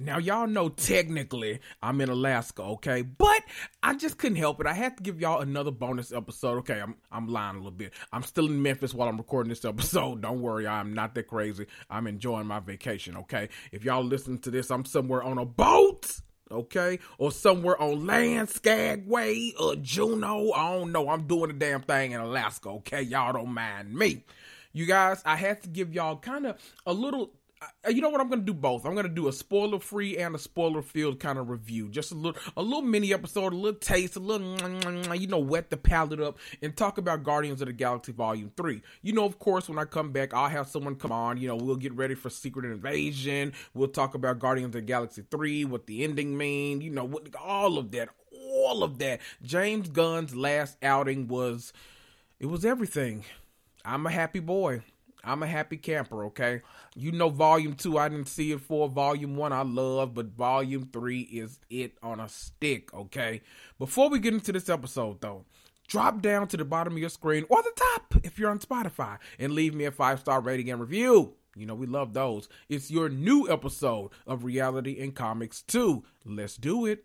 Now y'all know technically I'm in Alaska, okay? But I just couldn't help it. I had to give y'all another bonus episode. Okay, I'm I'm lying a little bit. I'm still in Memphis while I'm recording this episode. Don't worry, I'm not that crazy. I'm enjoying my vacation, okay? If y'all listen to this, I'm somewhere on a boat. Okay, or somewhere on land, Skagway, or Juneau. I don't know. I'm doing the damn thing in Alaska. Okay, y'all don't mind me. You guys, I had to give y'all kind of a little you know what? I'm to do both. I'm to do a spoiler free and a spoiler filled kind of review. Just a little, a little mini episode, a little taste, a little, you know, wet the palate up and talk about Guardians of the Galaxy Volume 3. You know, of course, when I come back, I'll have someone come on. You know, we'll get ready for Secret Invasion. We'll talk about Guardians of the Galaxy 3, what the ending mean, you know, what, all of that. All of that. James Gunn's last outing was, it was everything. I'm a happy boy. I'm a happy camper, okay? You know, volume two, I didn't see it for. Volume one, I love, but volume three is it on a stick, okay? Before we get into this episode, though, drop down to the bottom of your screen or the top if you're on Spotify and leave me a five star rating and review. You know, we love those. It's your new episode of Reality and Comics Too. Let's do it.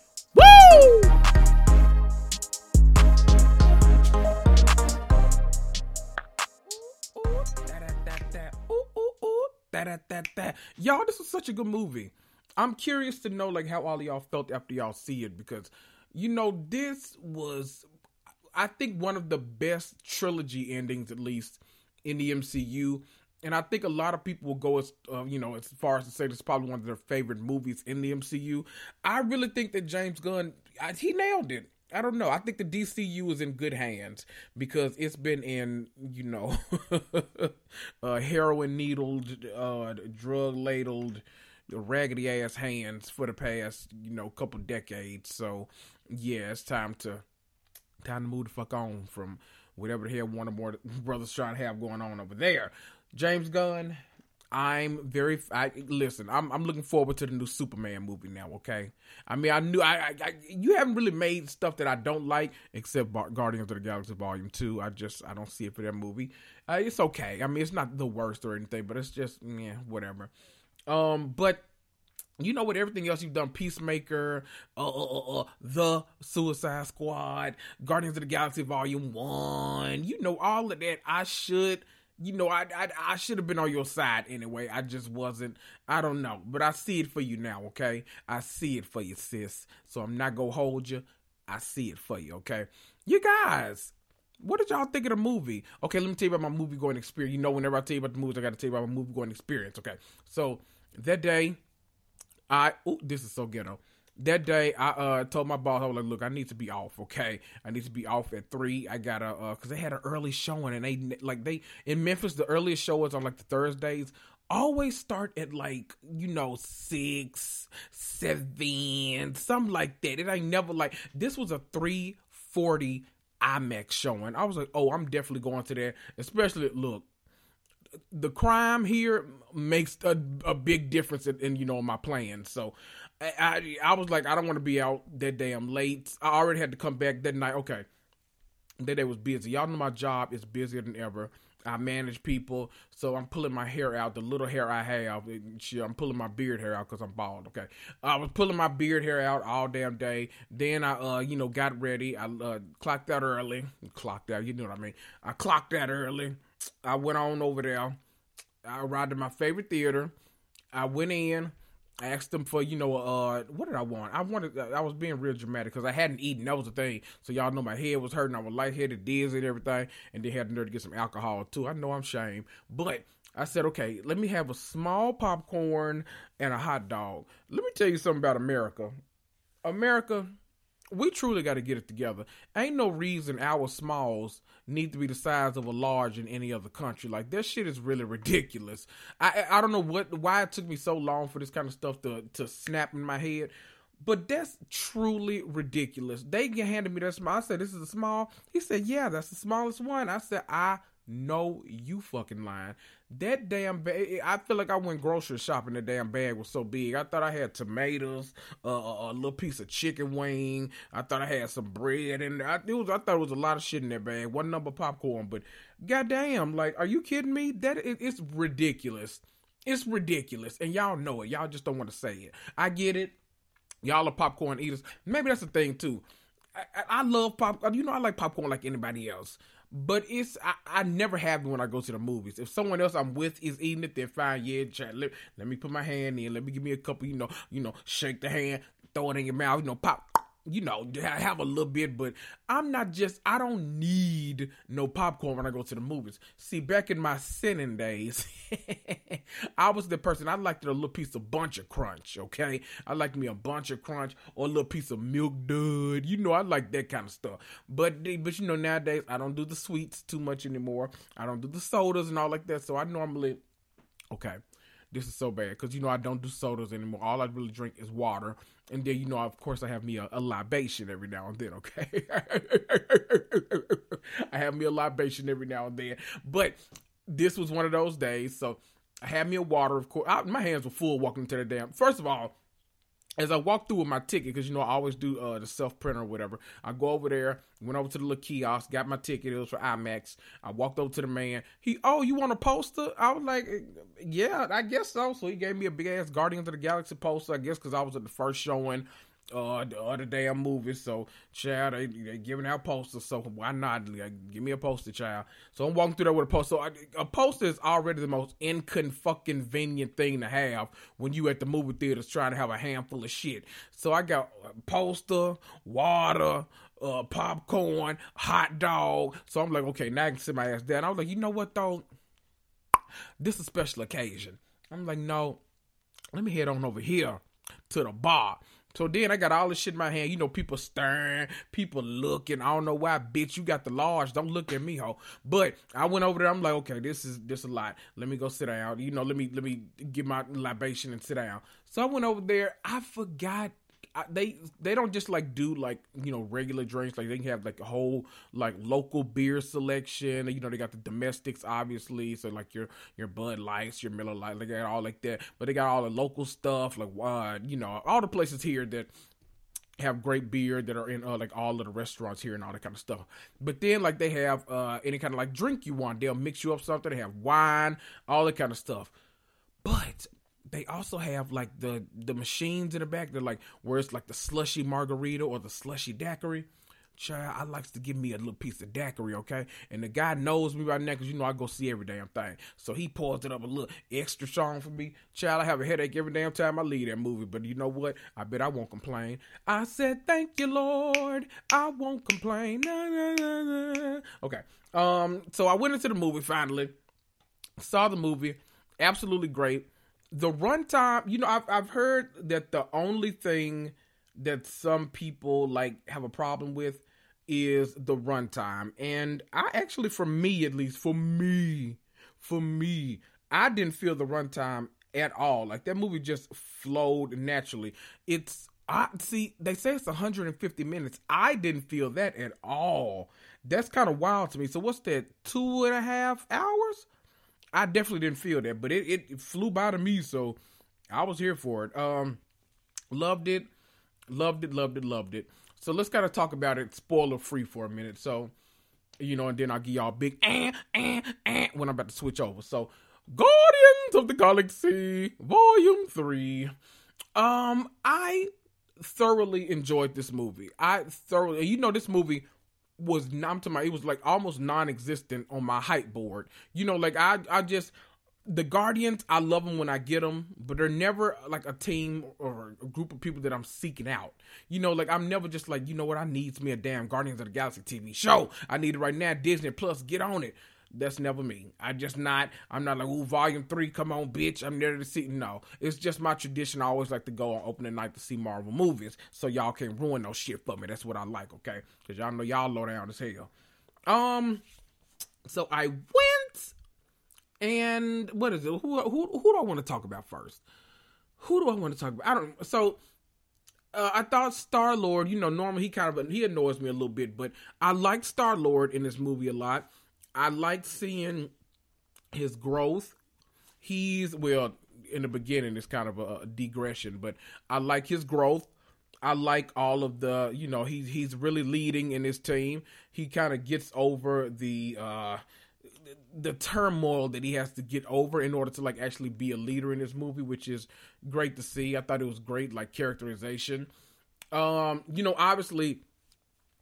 Y'all, this is such a good movie. I'm curious to know like how all y'all felt after y'all see it because you know this was I think one of the best trilogy endings at least in the MCU and I think a lot of people will go as uh, you know as far as to say this is probably one of their favorite movies in the MCU. I really think that James Gunn I, he nailed it. I don't know. I think the DCU is in good hands because it's been in, you know, uh, heroin needled, uh, drug ladled, raggedy ass hands for the past, you know, couple decades. So, yeah, it's time to time to move the fuck on from whatever the hell Warner Brothers trying to have going on over there. James Gunn, I'm very. I listen. I'm I'm looking forward to the new Superman movie now. Okay. I mean, I knew I, I, I you haven't really made stuff that I don't like except Bar- Guardians of the Galaxy Volume Two. I just I don't see it for that movie. Uh, it's okay. I mean, it's not the worst or anything, but it's just yeah, whatever. Um, but you know, with everything else you've done, Peacemaker, uh, uh, uh, uh, The Suicide Squad, Guardians of the Galaxy Volume One, you know, all of that. I should you know, I I, I should have been on your side anyway. I just wasn't. I don't know, but I see it for you now. Okay, I see it for you, sis. So I'm not gonna hold you. I see it for you. Okay, you guys. What did y'all think of the movie? Okay, let me tell you about my movie going experience. You know, whenever I tell you about the movies, I got to tell you about my movie going experience. Okay, so that day, I oh, this is so ghetto that day I uh told my boss I was like, look, I need to be off, okay? I need to be off at three. I gotta uh because they had an early showing and they like they in Memphis the earliest show was on like the Thursdays. always start at like you know six, seven, something like that. It ain't never like this was a three forty IMAX showing. I was like, oh, I'm definitely going to that. Especially look, the crime here makes a, a big difference in, in, you know my plans. So I, I, was like, I don't want to be out that damn late. I already had to come back that night. Okay, that day was busy. Y'all know my job is busier than ever. I manage people, so I'm pulling my hair out. The little hair I have, I'm pulling my beard hair out because I'm bald. Okay, I was pulling my beard hair out all damn day. Then I, uh, you know, got ready. I uh, clocked out early. Clocked out, you know what I mean? I clocked out early. I went on over there. I arrived at my favorite theater. I went in. I asked them for, you know, uh, what did I want? I wanted, I was being real dramatic because I hadn't eaten. That was the thing. So y'all know my head was hurting. I was lightheaded, dizzy, and everything. And they had the nerve to get some alcohol too. I know I'm shame, but I said, okay, let me have a small popcorn and a hot dog. Let me tell you something about America. America, we truly got to get it together. Ain't no reason our smalls need to be the size of a large in any other country. Like that shit is really ridiculous. I I don't know what why it took me so long for this kind of stuff to to snap in my head. But that's truly ridiculous. They handed me that small. I said, "This is a small." He said, "Yeah, that's the smallest one." I said, "I no, you fucking lying. That damn bag, I feel like I went grocery shopping. The damn bag was so big. I thought I had tomatoes, uh, a, little piece of chicken wing. I thought I had some bread in there. I, was, I thought it was a lot of shit in that bag. One number popcorn, but goddamn, like, are you kidding me? That it, it's ridiculous. It's ridiculous, and y'all know it. Y'all just don't want to say it. I get it. Y'all are popcorn eaters. Maybe that's the thing too. I, I love popcorn. You know, I like popcorn like anybody else. But it's I, I never have when I go to the movies. If someone else I'm with is eating it, then fine, yeah. Let, let me put my hand in. Let me give me a couple, you know, you know, shake the hand, throw it in your mouth, you know, pop you know, have a little bit, but I'm not just, I don't need no popcorn when I go to the movies. See, back in my sinning days, I was the person, I liked a little piece of Buncha Crunch, okay? I liked me a Buncha Crunch or a little piece of milk dud. You know, I like that kind of stuff. But, but you know, nowadays, I don't do the sweets too much anymore. I don't do the sodas and all like that. So I normally, okay this is so bad because you know I don't do sodas anymore. All I really drink is water, and then you know of course I have me a, a libation every now and then. Okay, I have me a libation every now and then, but this was one of those days. So I had me a water. Of course, I, my hands were full walking into the damn. First of all, as I walk through with my ticket, because you know I always do uh, the self printer or whatever. I go over there, went over to the little kiosk, got my ticket. It was for IMAX. I walked over to the man. He, oh, you want a poster? I was like, yeah, I guess so. So he gave me a big ass Guardians of the Galaxy poster. I guess because I was at the first showing uh the other day I'm movies. So child, they they giving out posters. So why not like, give me a poster, child? So I'm walking through there with a poster. So I, a poster is already the most inconvenient thing to have when you at the movie theaters trying to have a handful of shit. So I got a poster, water. Uh, popcorn, hot dog. So I'm like, okay, now I can sit my ass down. I was like, you know what though? This is a special occasion. I'm like, no, let me head on over here to the bar. So then I got all this shit in my hand. You know, people staring, people looking. I don't know why, bitch. You got the large. Don't look at me, ho. But I went over there. I'm like, okay, this is this a lot. Let me go sit down. You know, let me let me get my libation and sit down. So I went over there. I forgot they they don't just like do like you know regular drinks. Like they have like a whole like local beer selection. You know they got the domestics obviously, so like your your Bud Lights, your Miller Lite, they got all like that. But they got all the local stuff like uh, you know all the places here that have great beer that are in uh, like all of the restaurants here and all that kind of stuff. But then like they have uh any kind of like drink you want, they'll mix you up something. They have wine, all that kind of stuff. But they also have like the the machines in the back. They're like where it's like the slushy margarita or the slushy daiquiri. Child, I likes to give me a little piece of daiquiri, okay? And the guy knows me right now because you know I go see every damn thing. So he pours it up a little extra strong for me. Child, I have a headache every damn time I leave that movie. But you know what? I bet I won't complain. I said, thank you, Lord. I won't complain. Nah, nah, nah, okay. Um, so I went into the movie finally. Saw the movie. Absolutely great the runtime, you know, I've I've heard that the only thing that some people like have a problem with is the runtime. And I actually for me at least, for me, for me, I didn't feel the runtime at all. Like that movie just flowed naturally. It's I see they say it's 150 minutes. I didn't feel that at all. That's kind of wild to me. So what's that? Two and a half hours? I definitely didn't feel that, but it, it flew by to me, so I was here for it. Um, loved it, loved it, loved it, loved it. So let's kind of talk about it spoiler free for a minute. So, you know, and then I'll give y'all big eh, eh, eh, when I'm about to switch over. So, Guardians of the Galaxy Volume 3. Um, I thoroughly enjoyed this movie. I thoroughly, you know, this movie was I'm talking about, it was like almost non-existent on my hype board. You know, like I I just the Guardians, I love them when I get them, but they're never like a team or a group of people that I'm seeking out. You know, like I'm never just like, you know what, I needs me a damn Guardians of the Galaxy TV show. I need it right now. Disney Plus, get on it. That's never me. I just not. I'm not like, ooh, volume three, come on, bitch. I'm there to see. No, it's just my tradition. I always like to go on opening night to see Marvel movies, so y'all can't ruin no shit for me. That's what I like, okay? Because y'all know y'all low down as hell. Um, so I went, and what is it? Who who who do I want to talk about first? Who do I want to talk about? I don't. So uh, I thought Star Lord, you know, normally he kind of he annoys me a little bit, but I like Star Lord in this movie a lot. I like seeing his growth. He's well in the beginning it's kind of a, digression, but I like his growth. I like all of the, you know, he's he's really leading in his team. He kind of gets over the uh the turmoil that he has to get over in order to like actually be a leader in this movie, which is great to see. I thought it was great, like characterization. Um, you know, obviously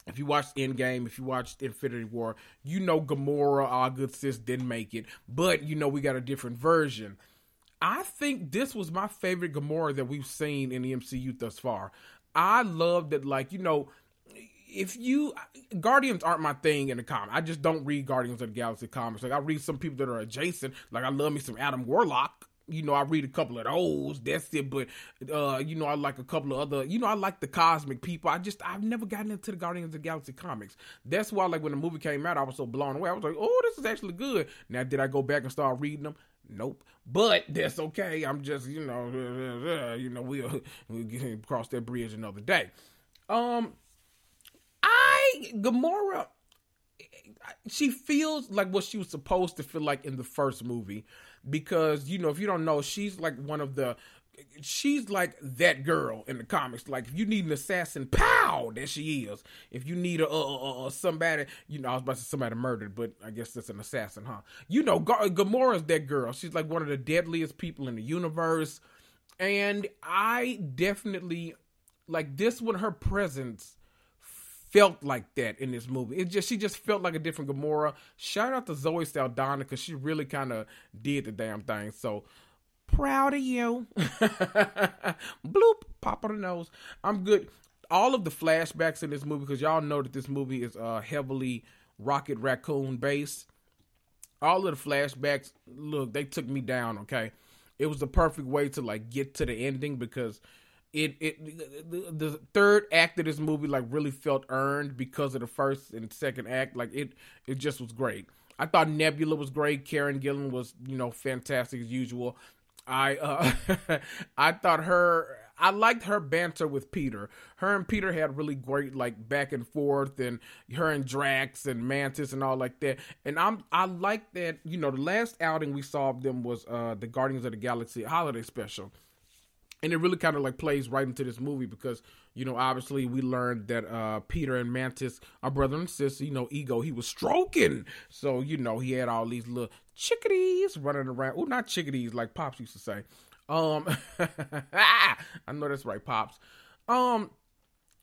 if you watched Endgame, if you watched Infinity War, you know Gamora, our good sis, didn't make it, but you know we got a different version. I think this was my favorite Gamora that we've seen in the MCU thus far. I love that, like you know, if you Guardians aren't my thing in the comic. I just don't read Guardians of the Galaxy comics. Like I read some people that are adjacent. Like I love me some Adam Warlock you know, I read a couple of those. That's it. But uh, you know, I like a couple of other. You know, I like the cosmic people. I just I've never gotten into the Guardians of the Galaxy comics. That's why, like when the movie came out, I was so blown away. I was like, oh, this is actually good. Now, did I go back and start reading them? Nope. But that's okay. I'm just you know, you know, we'll we'll across that bridge another day. Um, I Gamora she feels like what she was supposed to feel like in the first movie because you know if you don't know she's like one of the she's like that girl in the comics. Like if you need an assassin, pow, there she is. If you need a, a, a somebody, you know, I was about to say somebody murdered, but I guess that's an assassin, huh? You know, G- Gamora's that girl. She's like one of the deadliest people in the universe, and I definitely like this one. Her presence felt like that in this movie. It just she just felt like a different Gamora. Shout out to Zoe Saldana because she really kind of did the damn thing. So proud of you. Bloop, pop on the nose. I'm good. All of the flashbacks in this movie because y'all know that this movie is uh, heavily Rocket Raccoon based. All of the flashbacks, look, they took me down. Okay, it was the perfect way to like get to the ending because it it the, the, third act of this movie like really felt earned because of the first and second act. Like it it just was great. I thought Nebula was great. Karen Gillan was you know fantastic as usual. I uh I thought her I liked her banter with Peter. Her and Peter had really great like back and forth and her and Drax and Mantis and all like that. And I'm I like that, you know, the last outing we saw of them was uh the Guardians of the Galaxy holiday special and it really kind of like plays right into this movie because you know obviously we learned that uh peter and mantis are brother and sister you know ego he was stroking so you know he had all these little chickadees running around oh not chickadees like pops used to say um i know that's right pops um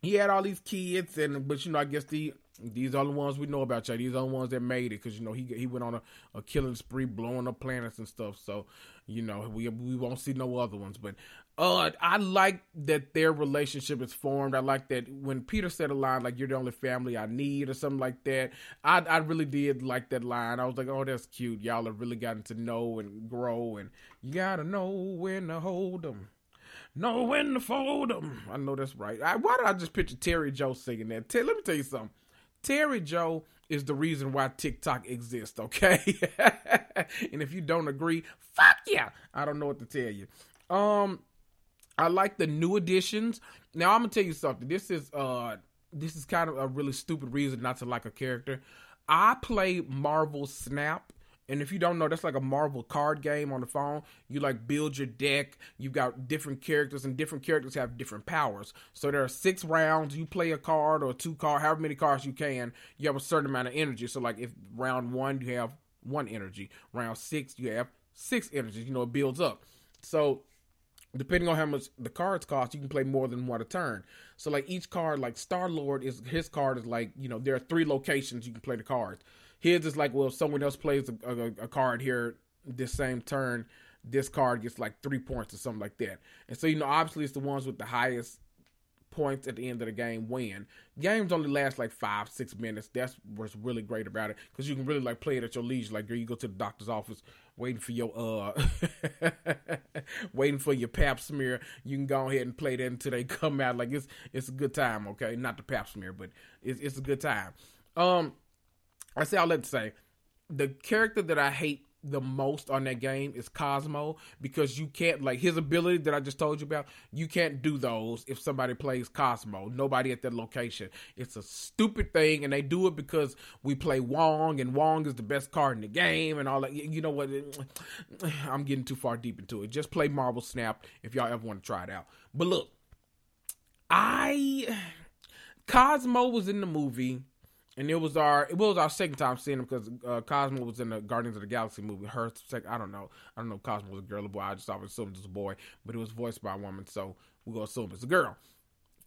he had all these kids and but you know i guess the these are the ones we know about y'all. These are the ones that made it because you know he he went on a, a killing spree, blowing up planets and stuff. So you know we we won't see no other ones. But uh, I like that their relationship is formed. I like that when Peter said a line like "You're the only family I need" or something like that. I I really did like that line. I was like, "Oh, that's cute. Y'all have really gotten to know and grow, and you gotta know when to hold them." Know when to fold them. I know that's right. I, why did I just picture Terry Joe singing that? let me tell you something. Terry Joe is the reason why TikTok exists, okay? and if you don't agree, fuck yeah. I don't know what to tell you. Um I like the new additions. Now I'm gonna tell you something. This is uh this is kind of a really stupid reason not to like a character. I play Marvel Snap and if you don't know, that's like a Marvel card game on the phone. You like build your deck. You've got different characters, and different characters have different powers. So there are six rounds. You play a card or two card, however many cards you can. You have a certain amount of energy. So like if round one you have one energy, round six you have six energies. You know it builds up. So depending on how much the cards cost, you can play more than one a turn. So like each card, like Star Lord is his card is like you know there are three locations you can play the cards. His is like, well, if someone else plays a, a, a card here this same turn, this card gets like three points or something like that. And so, you know, obviously it's the ones with the highest points at the end of the game win. Games only last like five, six minutes. That's what's really great about it because you can really like play it at your leisure. Like, you go to the doctor's office waiting for your uh, waiting for your Pap smear. You can go ahead and play that until they come out. Like it's it's a good time. Okay, not the Pap smear, but it's it's a good time. Um, I say all that to say, the character that I hate the most on that game is Cosmo because you can't like his ability that I just told you about. You can't do those if somebody plays Cosmo. Nobody at that location. It's a stupid thing, and they do it because we play Wong, and Wong is the best card in the game, and all that. You know what? I'm getting too far deep into it. Just play Marvel Snap if y'all ever want to try it out. But look, I Cosmo was in the movie and it was our it was our second time seeing him because uh, Cosmo was in the Guardians of the Galaxy movie. Her second, I don't know, I don't know Cosmo was a girl or boy. I just always assumed it was a boy, but it was voiced by a woman, so we gonna assume it's a girl.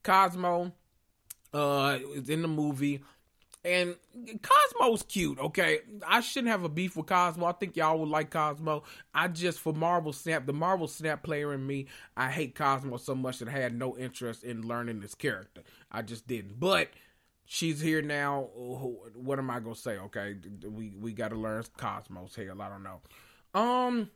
Cosmo uh is in the movie, and Cosmo's cute. Okay, I shouldn't have a beef with Cosmo. I think y'all would like Cosmo. I just for Marvel Snap, the Marvel Snap player in me, I hate Cosmo so much that I had no interest in learning this character. I just didn't, but she's here now. What am I gonna say? Okay, we we got to learn Cosmos. Hell, I don't know. Um,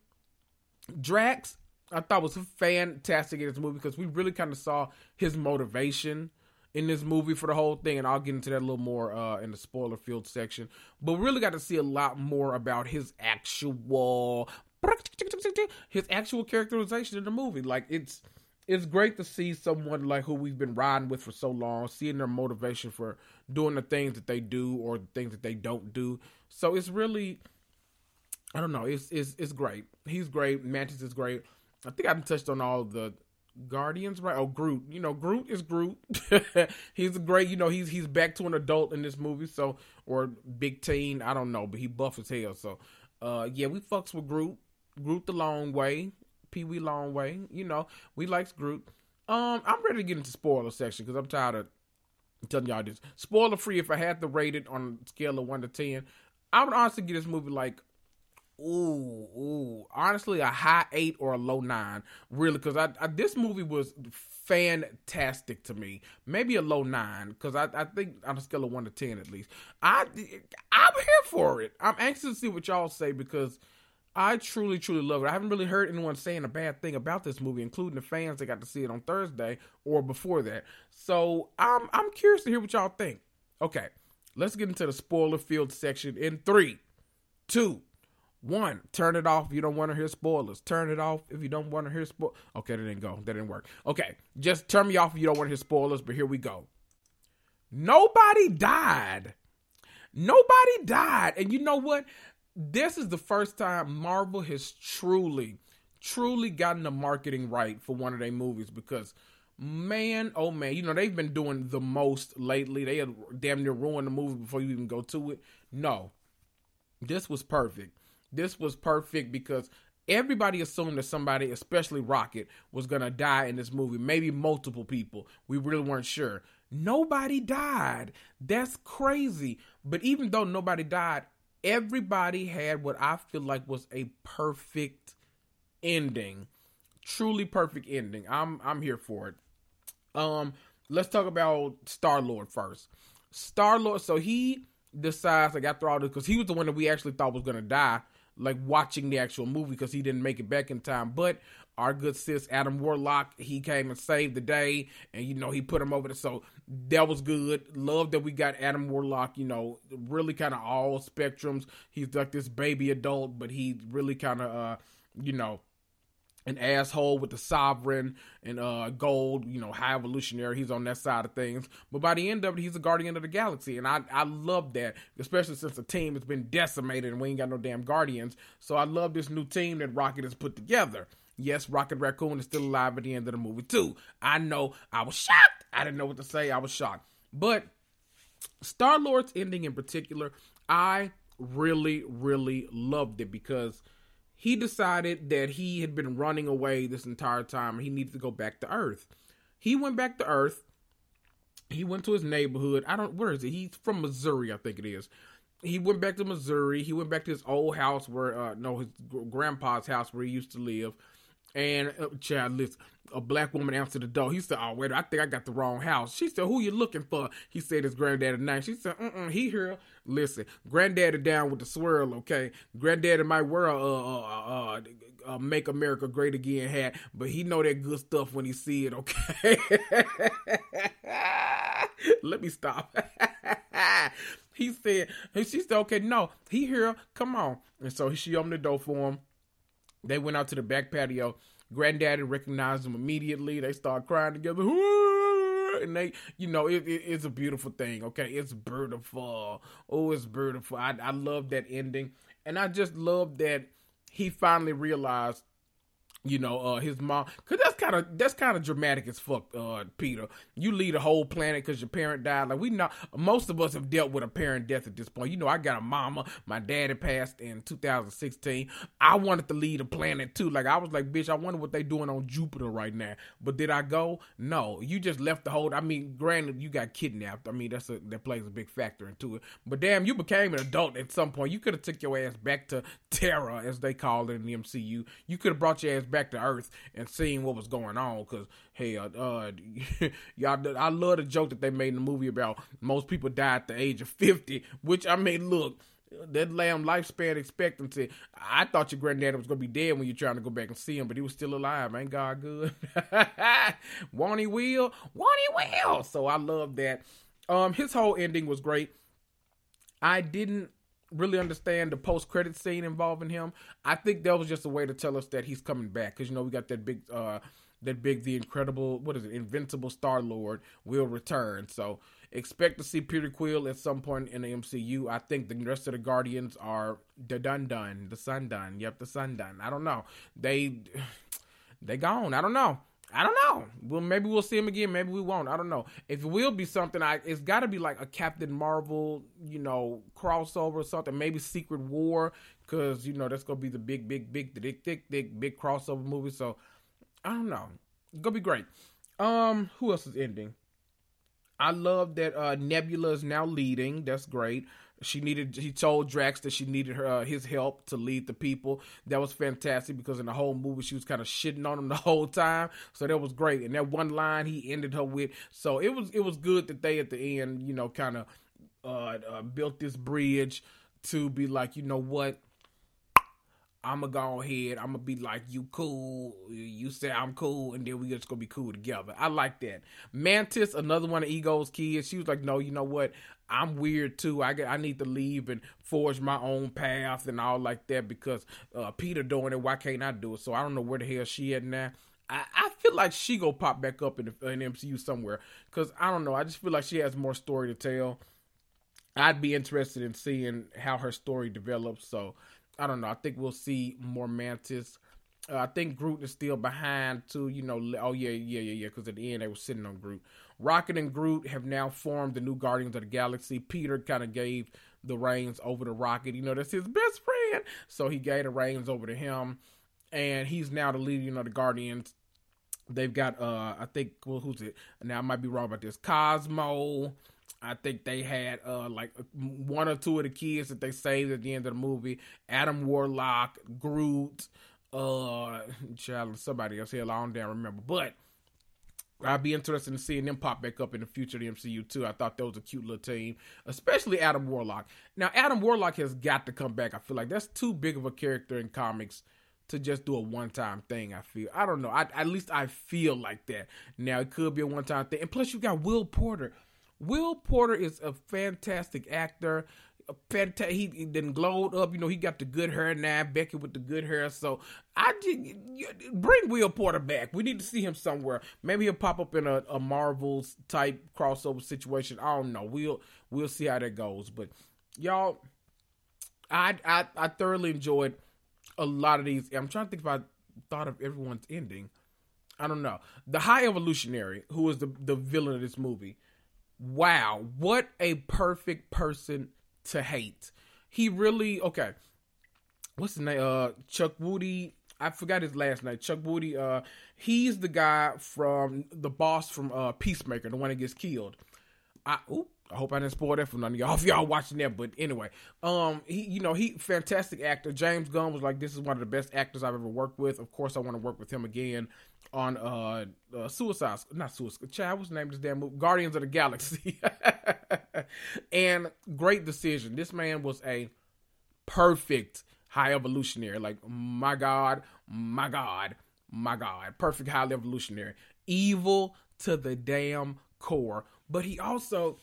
Drax, I thought was fantastic in this movie because we really kind of saw his motivation in this movie for the whole thing, and I'll get into that a little more uh, in the spoiler field section. But really got to see a lot more about his actual his actual characterization in the movie. Like it's it's great to see someone like who we've been riding with for so long, seeing their motivation for doing the things that they do or the things that they don't do. So it's really, I don't know, it's it's it's great. He's great. Mantis is great. I think I've touched on all the Guardians, right? Oh, Groot. You know, Groot is Groot. he's great. You know, he's he's back to an adult in this movie. So or big teen. I don't know, but he buff as hell. So, uh, yeah, we fucks with Groot. Groot the long way. Pee Wee Longway. You know, we likes Groot. Um, I'm ready to get into spoiler section because I'm tired of telling y'all this. Spoiler free. If I had to rate it on a scale of one to ten, I would honestly give this movie like, ooh, ooh, honestly a high eight or a low nine. Really, because I, I, this movie was fantastic to me. Maybe a low nine because I, I think on a scale of one to ten at least. I I'm here for it. I'm anxious to see what y'all say because I truly, truly love it. I haven't really heard anyone saying a bad thing about this movie, including the fans that got to see it on Thursday or before that. So I'm I'm curious to hear what y'all think. Okay, let's get into the spoiler field section in three, two, one. Turn it off if you don't want to hear spoilers. Turn it off if you don't want to hear spoilers. Okay, that didn't go. That didn't work. Okay, just turn me off if you don't want to hear spoilers. But here we go. Nobody died. Nobody died. And you know what? This is the first time Marvel has truly, truly gotten the marketing right for one of their movies because man, oh man, you know, they've been doing the most lately. They had damn near ruined the movie before you even go to it. No, this was perfect. This was perfect because everybody assumed that somebody, especially Rocket, was going to die in this movie. Maybe multiple people. We really weren't sure. Nobody died. That's crazy. But even though nobody died, everybody had what I feel like was a perfect ending. Truly perfect ending. I'm I'm here for it. Um let's talk about Star Lord first. Star Lord, so he decides like after all this because he was the one that we actually thought was gonna die, like watching the actual movie because he didn't make it back in time. But our good sis Adam Warlock, he came and saved the day, and you know he put him over the so that was good. Love that we got Adam Warlock. You know, really kind of all spectrums. He's like this baby adult, but he really kind of uh, you know an asshole with the sovereign and uh gold, you know, high evolutionary. He's on that side of things. But by the end of it, he's a guardian of the galaxy. And I I love that, especially since the team has been decimated and we ain't got no damn guardians. So I love this new team that Rocket has put together. Yes, Rocket Raccoon is still alive at the end of the movie too. I know I was shocked. I didn't know what to say. I was shocked. But Star Lord's ending in particular, I really, really loved it because he decided that he had been running away this entire time and he needed to go back to Earth. He went back to Earth. He went to his neighborhood. I don't, where is it? He's from Missouri, I think it is. He went back to Missouri. He went back to his old house where, uh, no, his grandpa's house where he used to live. And, uh, child, listen, a black woman answered the door. He said, "Oh wait, I think I got the wrong house." She said, "Who you looking for?" He said, "His granddaddy name." She said, "Mm he here." Listen, granddaddy down with the swirl, okay? Granddaddy might wear a "Make America Great Again" hat, but he know that good stuff when he see it, okay? Let me stop. he said, she said, "Okay, no, he here. Come on." And so she opened the door for him. They went out to the back patio Granddaddy recognized them immediately. They start crying together. And they, you know, it, it, it's a beautiful thing. Okay, it's beautiful. Oh, it's beautiful. I, I love that ending, and I just love that he finally realized you know, uh, his mom, cause that's kind of that's kind of dramatic as fuck, uh, Peter. You lead a whole planet because your parent died. Like we know, most of us have dealt with a parent death at this point. You know, I got a mama. My daddy passed in 2016. I wanted to lead a planet too. Like I was like, bitch, I wonder what they doing on Jupiter right now. But did I go? No. You just left the whole. I mean, granted, you got kidnapped. I mean, that's a that plays a big factor into it. But damn, you became an adult at some point. You could have took your ass back to Terra, as they call it in the MCU. You could have brought your ass back to Earth and seeing what was going on. Cause hey, uh, uh y'all, I love the joke that they made in the movie about most people die at the age of fifty. Which I mean, look, that lamb lifespan expectancy. I thought your granddaddy was gonna be dead when you're trying to go back and see him, but he was still alive. Ain't God good? Won't he will? Won't he will? So I love that. Um, his whole ending was great. I didn't really understand the post credit scene involving him. I think that was just a way to tell us that he's coming back because you know we got that big uh that big the incredible what is it invincible Star Lord will return. So expect to see Peter Quill at some point in the MCU. I think the rest of the Guardians are the done done, the sun done. Yep, the sun done. I don't know. They they gone. I don't know. I don't know. Well, maybe we'll see him again. Maybe we won't. I don't know. If it will be something, I it's got to be like a Captain Marvel, you know, crossover or something. Maybe Secret War, because you know that's gonna be the big, big, big, big, big, big, big crossover movie. So I don't know. It's gonna be great. Um, who else is ending? I love that uh Nebula is now leading. That's great. She needed. He told Drax that she needed her uh, his help to lead the people. That was fantastic because in the whole movie she was kind of shitting on him the whole time. So that was great. And that one line he ended her with. So it was it was good that they at the end, you know, kind of uh, uh, built this bridge to be like, you know what. I'ma go ahead. I'ma be like, you cool. You say I'm cool, and then we just gonna be cool together. I like that. Mantis, another one of Ego's kids. She was like, no, you know what? I'm weird too. I get, I need to leave and forge my own path and all like that because uh, Peter doing it. Why can't I do it? So I don't know where the hell she at now. I, feel like she go pop back up in the MCU somewhere because I don't know. I just feel like she has more story to tell. I'd be interested in seeing how her story develops. So I don't know. I think we'll see more Mantis. Uh, I think Groot is still behind too. You know, oh yeah, yeah, yeah, yeah. Because at the end they were sitting on Groot. Rocket and Groot have now formed the new Guardians of the Galaxy. Peter kind of gave the reins over to Rocket. You know, that's his best friend. So he gave the reins over to him. And he's now the leader, you know, the Guardians. They've got uh I think well who's it? Now I might be wrong about this. Cosmo. I think they had uh like one or two of the kids that they saved at the end of the movie. Adam Warlock, Groot, uh somebody else here, I don't damn remember. But I'd be interested in seeing them pop back up in the future of the MCU too. I thought that was a cute little team, especially Adam Warlock. Now, Adam Warlock has got to come back. I feel like that's too big of a character in comics to just do a one time thing. I feel I don't know. I, at least I feel like that. Now it could be a one time thing, and plus you got Will Poulter. Will Poulter is a fantastic actor. A he, he then glowed up. You know, he got the good hair now. Becky with the good hair. So I just bring Will Poulter back. We need to see him somewhere. Maybe he'll pop up in a, a Marvels type crossover situation. I don't know. We'll we'll see how that goes. But y'all, I I, I thoroughly enjoyed a lot of these. I'm trying to think if I thought of everyone's ending. I don't know. The High Evolutionary, who is the the villain of this movie. Wow, what a perfect person to hate. He really okay. What's his name? Uh, Chukwudi. I forgot his last name. Chukwudi. Uh, he's the guy from the boss from uh Peacemaker, the one that gets killed. I oop, I hope I didn't spoil that for none of y'all if y'all watching that. But anyway, um, he you know he fantastic actor. James Gunn was like, this is one of the best actors I've ever worked with. Of course, I want to work with him again on uh, uh Suicide, not Suicide. Child, what's the name of this damn movie? Guardians of the Galaxy. and great decision. This man was a perfect high evolutionary. Like my God, my God, my God, perfect high evolutionary. Evil to the damn core. But he also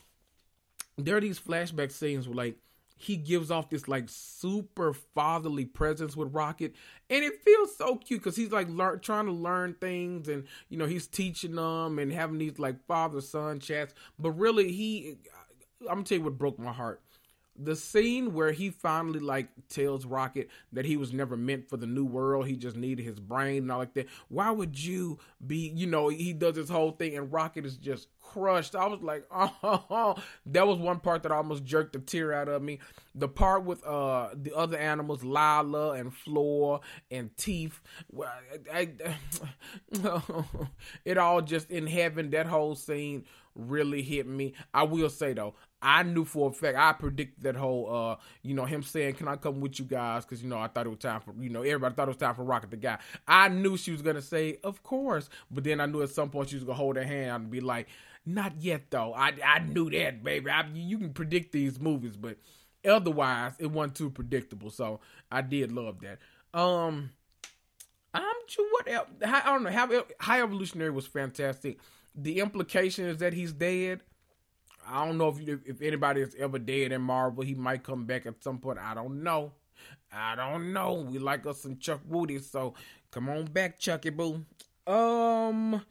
there are these flashback scenes where like he gives off this like super fatherly presence with Rocket, and it feels so cute because he's like lear- trying to learn things, and you know he's teaching them and having these like father son chats. But really, he, I'm gonna tell you what broke my heart the scene where he finally like tells Rocket that he was never meant for the new world, he just needed his brain and all like that. Why would you be, you know, he does this whole thing and Rocket is just crushed. I was like, oh, that was one part that almost jerked a tear out of me. The part with uh the other animals, Lylla and Floor and Teeth, I, it all just in heaven. That whole scene really hit me. I will say though, I knew for a fact I predicted that whole uh you know him saying can I come with you guys? Because you know I thought it was time for you know everybody thought it was time for Rocket the guy. I knew she was gonna say of course but then I knew at some point she was gonna hold her hand and be like not yet though. I I knew that baby. I, you can predict these movies but otherwise it wasn't too predictable so I did love that. Um I'm what else I don't know how High Evolutionary was fantastic. The implication is that he's dead I don't know if you, if anybody is ever dead in Marvel. He might come back at some point. I don't know. I don't know. We like us some Chukwudi, so come on back, Chucky Boo. Um,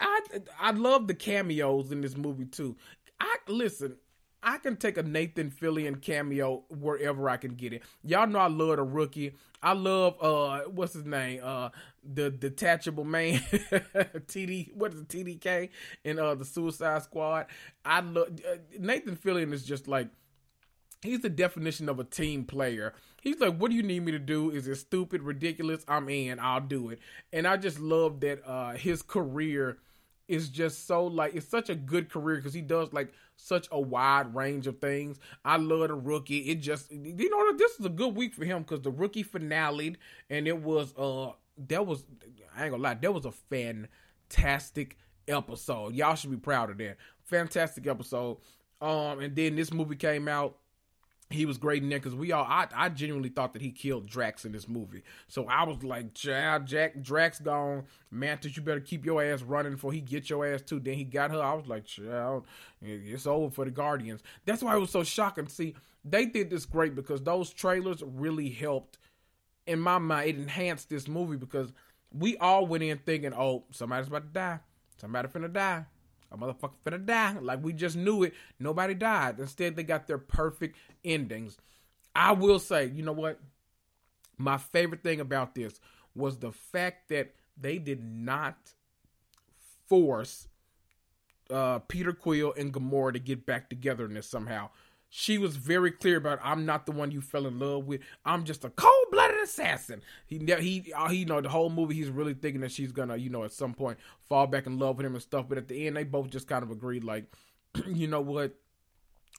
I I love the cameos in this movie too. I listen. I can take a Nathan Fillion cameo wherever I can get it. Y'all know I love the rookie. I love uh what's his name? Uh the detachable man TD what is it TDK in uh the Suicide Squad. I love uh, Nathan Fillion is just like he's the definition of a team player. He's like, what do you need me to do? Is it stupid, ridiculous? I'm in. I'll do it. And I just love that uh his career is just so like it's such a good career because he does like such a wide range of things. I love the rookie. It just you know this is a good week for him because the rookie finale and it was uh that was I ain't gonna lie that was a fantastic episode. Y'all should be proud of that. Fantastic episode. Um and then this movie came out he was great in there because we all I, I genuinely thought that he killed Drax in this movie. So I was like, Jack, Jack Drax gone. Mantis, you better keep your ass running before he get your ass too. Then he got her. I was like, child, it's over for the Guardians. That's why it was so shocking. See, they did this great because those trailers really helped. In my mind, it enhanced this movie because we all went in thinking, oh, somebody's about to die. Somebody finna die a motherfucker finna die. Like we just knew it. Nobody died. Instead, they got their perfect endings. I will say, you know what? My favorite thing about this was the fact that they did not force uh, Peter Quill and Gamora to get back together in this somehow she was very clear about I'm not the one you fell in love with. I'm just a cold blooded assassin. He he uh, he you know the whole movie he's really thinking that she's gonna you know at some point fall back in love with him and stuff. But at the end they both just kind of agreed like, you know what,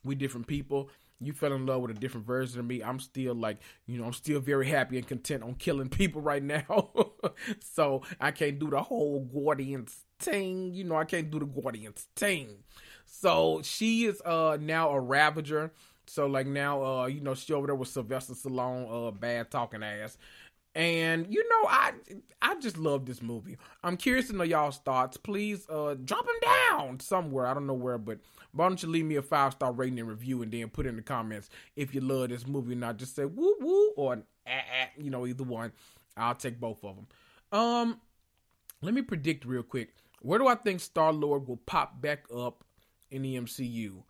we different people. You fell in love with a different version of me. I'm still like, you know, I'm still very happy and content on killing people right now. so I can't do the whole Guardians thing. You know, I can't do the Guardians thing. So she is uh now a Ravager. So like now uh you know she over there with Sylvester Stallone uh bad talking ass. And you know, I I just love this movie. I'm curious to know y'all's thoughts. Please uh drop them down somewhere. I don't know where, but why don't you leave me a five star rating and review and then put in the comments if you love this movie or not. Just say woo woo or ah, ah, you know, either one. I'll take both of them. Um, let me predict real quick. Where do I think Star Lord will pop back up in the MCU?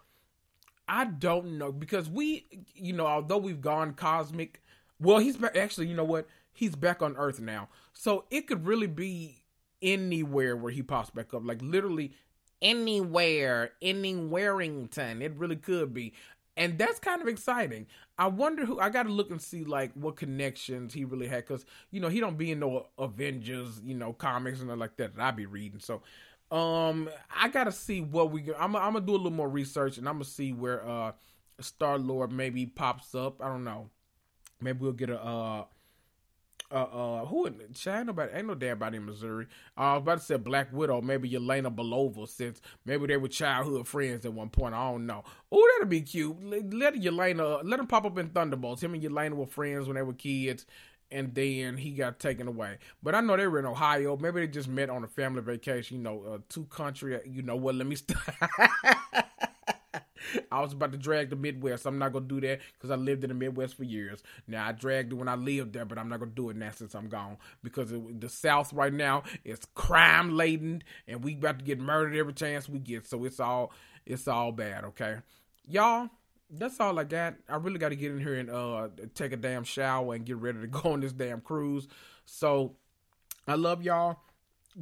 I don't know because we, you know, although we've gone cosmic, well, he's. Actually, you know what? He's back on Earth now, so it could really be anywhere where he pops back up. Like literally anywhere, anywhereington. It really could be. And that's kind of exciting. I wonder who I got to look and see like what connections he really had because you know he don't be in no Avengers, you know, comics and like that that I be reading. So um, I gotta see what we. I'm, I'm gonna do a little more research and I'm gonna see where uh Star Lord maybe pops up. I don't know. Maybe we'll get a uh uh uh who in ain't nobody ain't no damn body in Missouri. Uh, I was about to say Black Widow, maybe Yelena Belova, since maybe they were childhood friends at one point. I don't know. Oh, that'd be cute. Let, let Yelena let him pop up in Thunderbolts. Him and Yelena were friends when they were kids and then he got taken away. But I know they were in Ohio. Maybe they just met on a family vacation. You know, uh, two country. You know what? Let me. St- I was about to drag the Midwest. I'm not gonna do that because I lived in the Midwest for years. Now I dragged it when I lived there, but I'm not gonna do it now since I'm gone because it, the South right now is crime laden, and we about to get murdered every chance we get. So it's all it's all bad. Okay, y'all that's all I got. I really got to get in here and uh take a damn shower and get ready to go on this damn cruise. So I love y'all.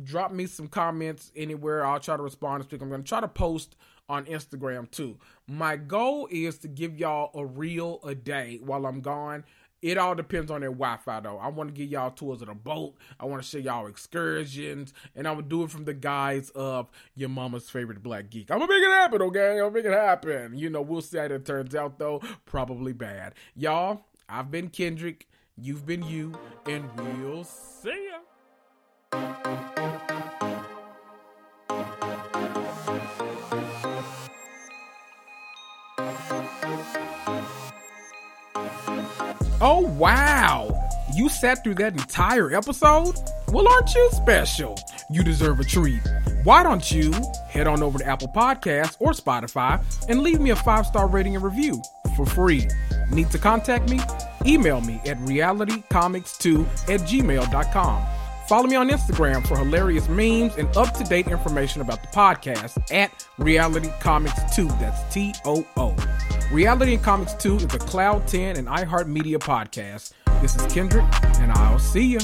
Drop me some comments anywhere. I'll try to respond this week. I'm to try to post on Instagram too. My goal is to give y'all a reel a day while I'm gone. It all depends on their Wi-Fi though. I want to give y'all tours of the boat. I want to show y'all excursions, and I'm gonna do it from the guise of your mama's favorite black geek. I'm gonna make it happen, okay? I'm gonna make it happen. You know, we'll see how it turns out though. Probably bad, y'all. I've been Kendrick. You've been you, and we'll see ya. Oh, wow! You sat through that entire episode? Well, aren't you special? You deserve a treat. Why don't you head on over to Apple Podcasts or Spotify and leave me a five star rating and review for free? Need to contact me? Email me at realitycomicstoo at gmail.com. Follow me on Instagram for hilarious memes and up to date information about the podcast at Reality Comics Too. That's T O O. Reality and Comics Too is a Cloud 10 and iHeartMedia podcast. This is Kendrick, and I'll see you.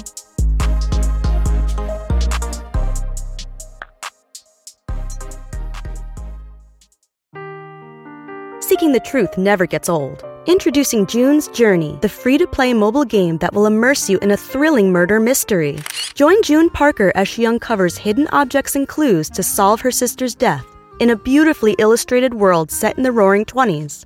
Seeking the truth never gets old. Introducing June's Journey, the free to play mobile game that will immerse you in a thrilling murder mystery. Join June Parker as she uncovers hidden objects and clues to solve her sister's death in a beautifully illustrated world set in the roaring 20s.